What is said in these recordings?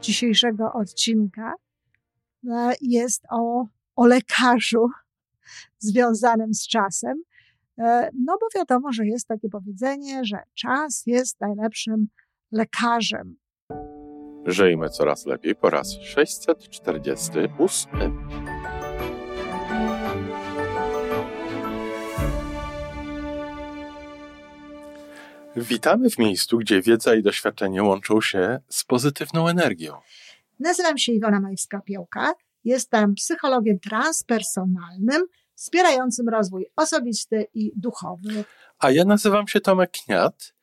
dzisiejszego odcinka e, jest o, o lekarzu związanym z czasem. E, no bo wiadomo, że jest takie powiedzenie, że czas jest najlepszym lekarzem. Żyjmy coraz lepiej po raz 648. Witamy w miejscu, gdzie wiedza i doświadczenie łączą się z pozytywną energią. Nazywam się Iwona Majewska-Piołka. Jestem psychologiem transpersonalnym, wspierającym rozwój osobisty i duchowy. A ja nazywam się Tomek Kniat.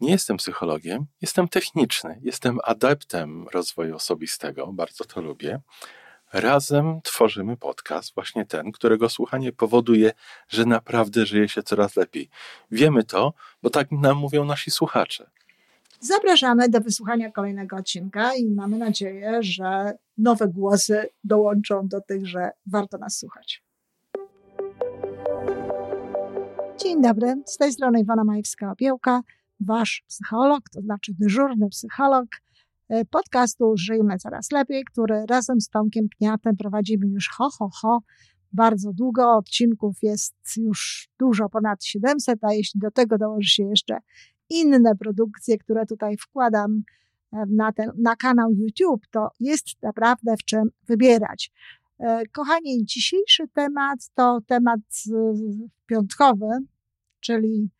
Nie jestem psychologiem, jestem techniczny, jestem adeptem rozwoju osobistego, bardzo to lubię. Razem tworzymy podcast, właśnie ten, którego słuchanie powoduje, że naprawdę żyje się coraz lepiej. Wiemy to, bo tak nam mówią nasi słuchacze. Zapraszamy do wysłuchania kolejnego odcinka i mamy nadzieję, że nowe głosy dołączą do tych, że warto nas słuchać. Dzień dobry, z tej strony Iwona Majewska-Opiełka, wasz psycholog, to znaczy dyżurny psycholog podcastu Żyjmy Coraz Lepiej, który razem z Tomkiem Kniatem prowadzimy już ho, ho, ho, bardzo długo. Odcinków jest już dużo ponad 700, a jeśli do tego dołoży się jeszcze inne produkcje, które tutaj wkładam e, na, ten, na kanał YouTube, to jest naprawdę w czym wybierać. E, kochani, dzisiejszy temat to temat piątkowy, czyli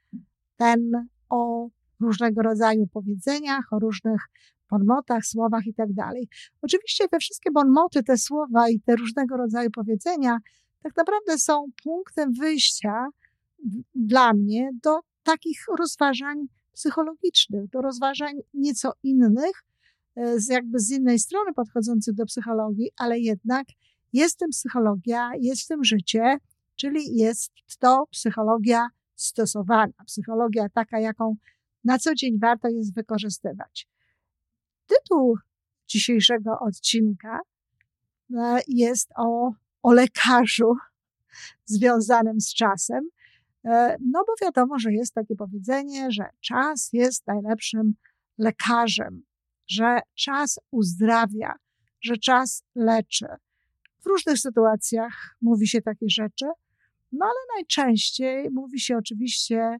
ten o różnego rodzaju powiedzeniach, o różnych bonmotach, słowach i tak dalej. Oczywiście te wszystkie bonmoty, te słowa i te różnego rodzaju powiedzenia tak naprawdę są punktem wyjścia dla mnie do takich rozważań psychologicznych, do rozważań nieco innych, e, z jakby z innej strony podchodzących do psychologii, ale jednak jest tym psychologia, jest tym życie, czyli jest to psychologia stosowana, psychologia taka, jaką na co dzień warto jest wykorzystywać. Tytuł dzisiejszego odcinka e, jest o, o lekarzu związanym z czasem, e, no bo wiadomo, że jest takie powiedzenie, że czas jest najlepszym lekarzem, że czas uzdrawia, że czas leczy. W różnych sytuacjach mówi się takie rzeczy, no ale najczęściej mówi się oczywiście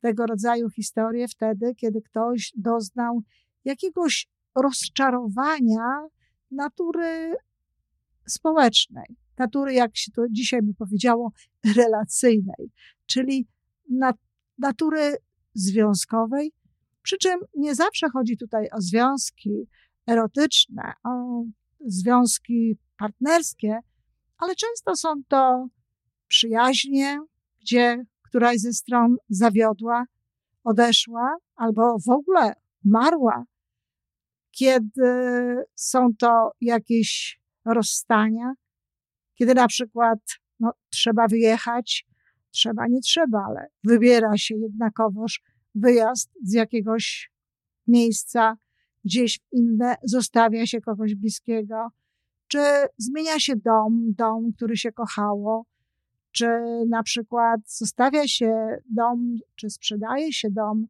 tego rodzaju historie wtedy, kiedy ktoś doznał jakiegoś rozczarowania natury społecznej, natury, jak się to dzisiaj by powiedziało, relacyjnej, czyli natury związkowej. Przy czym nie zawsze chodzi tutaj o związki erotyczne, o związki partnerskie, ale często są to przyjaźnie, gdzie któraś ze stron zawiodła, odeszła albo w ogóle marła, kiedy są to jakieś rozstania, kiedy na przykład no, trzeba wyjechać, trzeba, nie trzeba, ale wybiera się jednakowoż wyjazd z jakiegoś miejsca gdzieś w inne, zostawia się kogoś bliskiego, czy zmienia się dom, dom, który się kochało, czy na przykład zostawia się dom, czy sprzedaje się dom,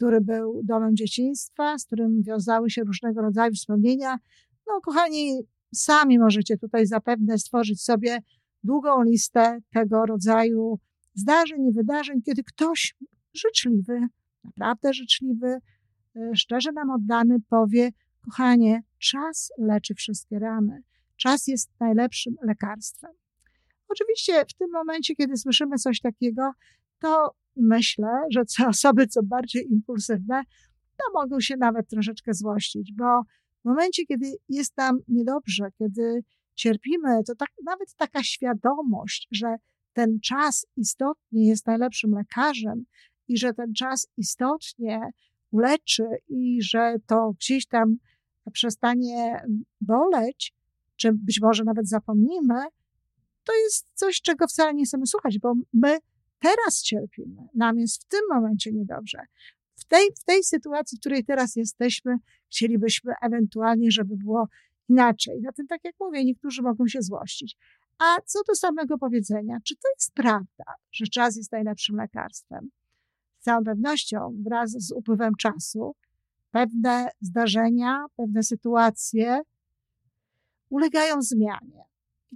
który był domem dzieciństwa, z którym wiązały się różnego rodzaju wspomnienia. No, kochani, sami możecie tutaj zapewne stworzyć sobie długą listę tego rodzaju zdarzeń i wydarzeń, kiedy ktoś życzliwy, naprawdę życzliwy, e, szczerze nam oddany powie, kochanie, czas leczy wszystkie rany. Czas jest najlepszym lekarstwem. Oczywiście w tym momencie, kiedy słyszymy coś takiego, to myślę, że co osoby, co bardziej impulsywne, to mogą się nawet troszeczkę złościć, bo w momencie, kiedy jest nam niedobrze, kiedy cierpimy, to tak, nawet taka świadomość, że ten czas istotnie jest najlepszym lekarzem i że ten czas istotnie uleczy i że to gdzieś tam przestanie boleć, czy być może nawet zapomnimy, to jest coś, czego wcale nie chcemy słuchać, bo my teraz cierpimy, nam jest w tym momencie niedobrze. W tej, w tej sytuacji, w której teraz jesteśmy, chcielibyśmy ewentualnie, żeby było inaczej. Zatem, tak jak mówię, niektórzy mogą się złościć. A co do samego powiedzenia, czy to jest prawda, że czas jest najlepszym lekarstwem? Z całą pewnością wraz z upływem czasu pewne zdarzenia, pewne sytuacje ulegają zmianie.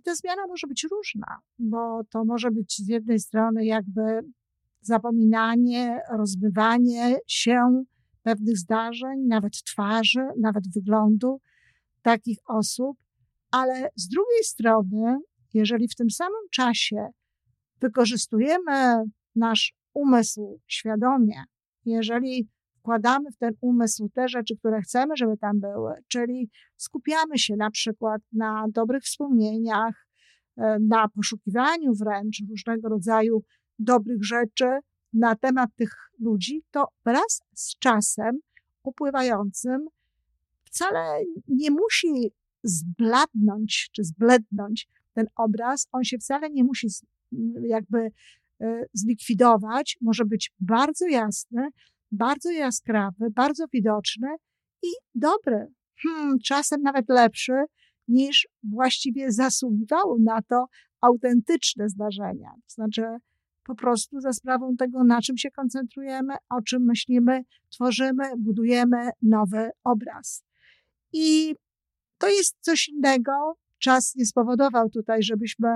Ta zmiana może być różna, bo to może być z jednej strony jakby zapominanie, rozbywanie się pewnych zdarzeń, nawet twarzy, nawet wyglądu takich osób, ale z drugiej strony, jeżeli w tym samym czasie wykorzystujemy nasz umysł świadomie, jeżeli wkładamy w ten umysł te rzeczy, które chcemy, żeby tam były, czyli skupiamy się na przykład na dobrych wspomnieniach, e, na poszukiwaniu wręcz różnego rodzaju dobrych rzeczy na temat tych ludzi, to wraz z czasem upływającym wcale nie musi zbladnąć czy zblednąć ten obraz, on się wcale nie musi jakby e, zlikwidować, może być bardzo jasny, bardzo jaskrawy, bardzo widoczny i dobry, hmm, czasem nawet lepszy niż właściwie zasługiwały na to autentyczne zdarzenia. To znaczy, po prostu za sprawą tego, na czym się koncentrujemy, o czym myślimy, tworzymy, budujemy nowy obraz. I to jest coś innego. Czas nie spowodował tutaj, żebyśmy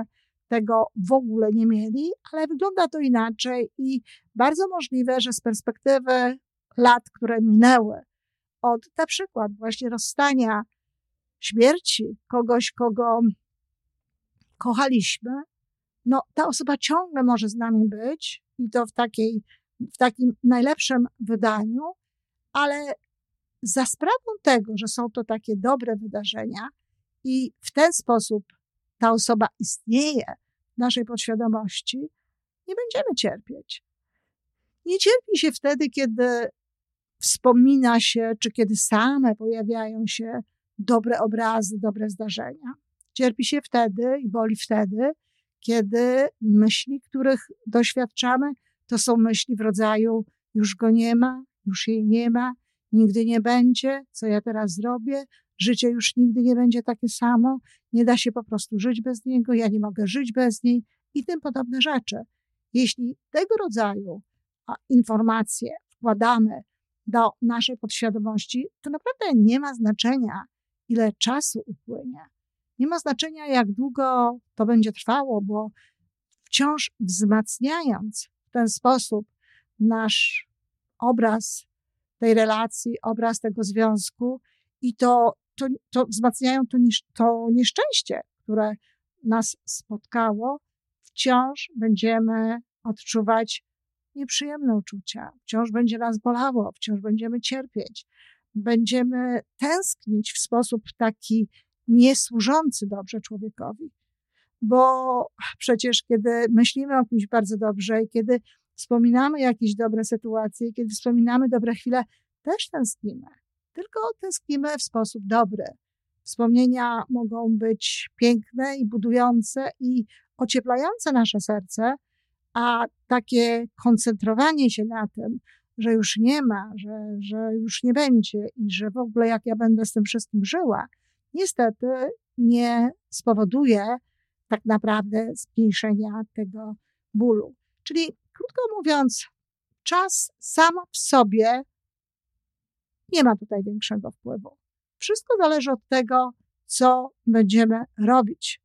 tego w ogóle nie mieli, ale wygląda to inaczej i bardzo możliwe, że z perspektywy lat, które minęły od na przykład właśnie rozstania, śmierci kogoś, kogo kochaliśmy, no ta osoba ciągle może z nami być i to w takiej, w takim najlepszym wydaniu, ale za sprawą tego, że są to takie dobre wydarzenia i w ten sposób ta osoba istnieje w naszej podświadomości, nie będziemy cierpieć. Nie cierpi się wtedy, kiedy wspomina się, czy kiedy same pojawiają się dobre obrazy, dobre zdarzenia. Cierpi się wtedy i boli wtedy, kiedy myśli, których doświadczamy, to są myśli w rodzaju już go nie ma, już jej nie ma, nigdy nie będzie, co ja teraz zrobię, życie już nigdy nie będzie takie samo, nie da się po prostu żyć bez niego, ja nie mogę żyć bez niej i tym podobne rzeczy. Jeśli tego rodzaju informacje wkładamy do naszej podświadomości, to naprawdę nie ma znaczenia, ile czasu upłynie. Nie ma znaczenia, jak długo to będzie trwało, bo wciąż wzmacniając w ten sposób nasz obraz tej relacji, obraz tego związku i to, to, to wzmacniają to, to nieszczęście, które nas spotkało, wciąż będziemy odczuwać nieprzyjemne uczucia, wciąż będzie nas bolało, wciąż będziemy cierpieć, będziemy tęsknić w sposób taki niesłużący dobrze człowiekowi. Bo przecież, kiedy myślimy o kimś bardzo dobrze i kiedy wspominamy jakieś dobre sytuacje, kiedy wspominamy dobre chwile, też tęsknimy. Tylko tęsknimy w sposób dobry. Wspomnienia mogą być piękne i budujące i ocieplające nasze serce, a takie koncentrowanie się na tym, że już nie ma, że, że już nie będzie i że w ogóle jak ja będę z tym wszystkim żyła, niestety nie spowoduje tak naprawdę zmniejszenia tego bólu. Czyli krótko mówiąc, czas sam w sobie nie ma tutaj większego wpływu. Wszystko zależy od tego, co będziemy robić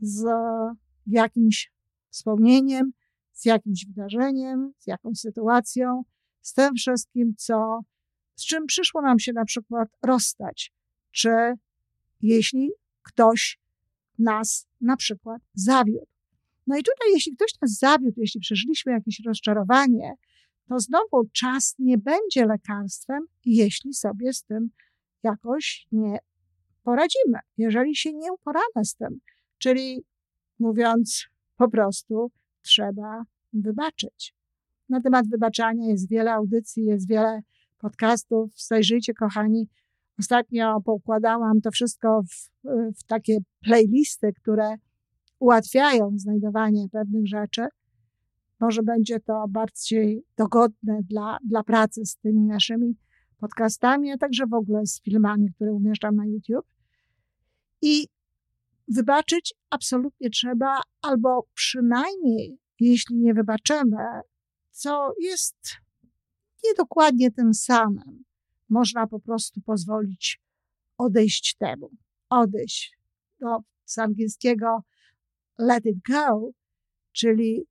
z jakimś wspomnieniem, z jakimś wydarzeniem, z jakąś sytuacją, z tym wszystkim, co, z czym przyszło nam się na przykład rozstać, czy jeśli ktoś nas na przykład zawiódł. No i tutaj, jeśli ktoś nas zawiódł, jeśli przeżyliśmy jakieś rozczarowanie, to znowu czas nie będzie lekarstwem, jeśli sobie z tym jakoś nie poradzimy, jeżeli się nie uporamy z tym. Czyli mówiąc po prostu, trzeba wybaczyć. Na temat wybaczania jest wiele audycji, jest wiele podcastów. Zajrzyjcie, kochani. Ostatnio poukładałam to wszystko w, w takie playlisty, które ułatwiają znajdowanie pewnych rzeczy. Może będzie to bardziej dogodne dla, dla pracy z tymi naszymi podcastami, a także w ogóle z filmami, które umieszczam na YouTube. I wybaczyć absolutnie trzeba, albo przynajmniej, jeśli nie wybaczymy, co jest niedokładnie tym samym, można po prostu pozwolić odejść temu. Odejść. No, z angielskiego let it go, czyli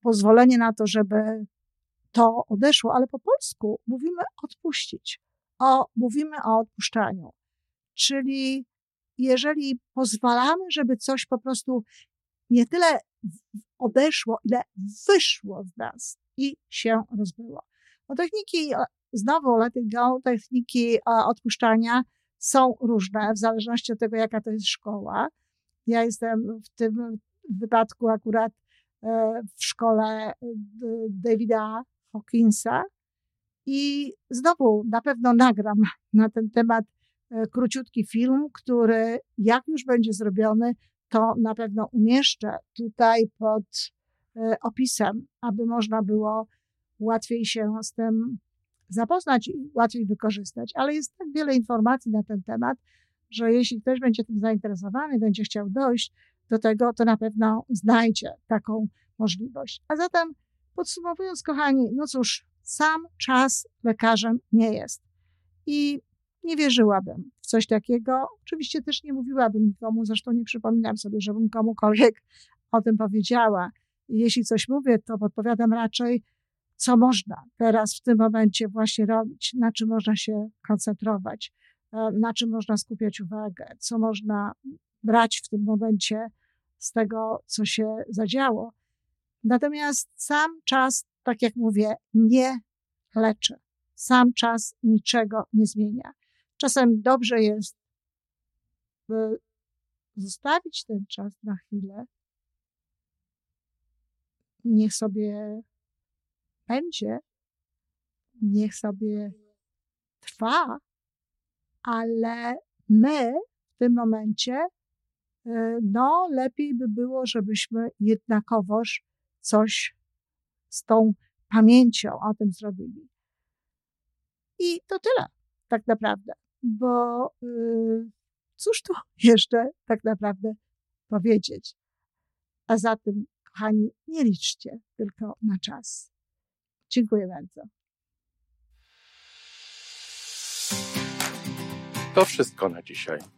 pozwolenie na to, żeby to odeszło, ale po polsku mówimy odpuścić. O, mówimy o odpuszczaniu. Czyli jeżeli pozwalamy, żeby coś po prostu nie tyle odeszło, ile wyszło z nas i się rozbyło. Bo techniki, znowu let it go, techniki odpuszczania są różne w zależności od tego, jaka to jest szkoła. Ja jestem w tym wypadku akurat e, w szkole Davida Hawkinsa i znowu na pewno nagram na ten temat e, króciutki film, który jak już będzie zrobiony, to na pewno umieszczę tutaj pod e, opisem, aby można było łatwiej się z tym zapoznać i łatwiej wykorzystać. Ale jest tak wiele informacji na ten temat, że jeśli ktoś będzie tym zainteresowany, będzie chciał dojść do tego, to na pewno znajdzie taką możliwość. A zatem podsumowując, kochani, no cóż, sam czas lekarzem nie jest. I nie wierzyłabym w coś takiego. Oczywiście też nie mówiłabym nikomu, zresztą nie przypominam sobie, żebym komukolwiek o tym powiedziała. Jeśli coś mówię, to podpowiadam raczej, co można teraz w tym momencie właśnie robić, na czym można się koncentrować, e, na czym można skupiać uwagę, co można brać w tym momencie z tego, co się zadziało. Natomiast sam czas, tak jak mówię, nie leczy. Sam czas niczego nie zmienia. Czasem dobrze jest zostawić ten czas na chwilę. Niech sobie będzie, niech sobie trwa, ale my w tym momencie, no, lepiej by było, żebyśmy jednakowoż coś z tą pamięcią o tym zrobili. I to tyle, tak naprawdę, bo yy, cóż tu jeszcze tak naprawdę powiedzieć? A zatem, kochani, nie liczcie tylko na czas. Dziękuję bardzo. To wszystko na dzisiaj.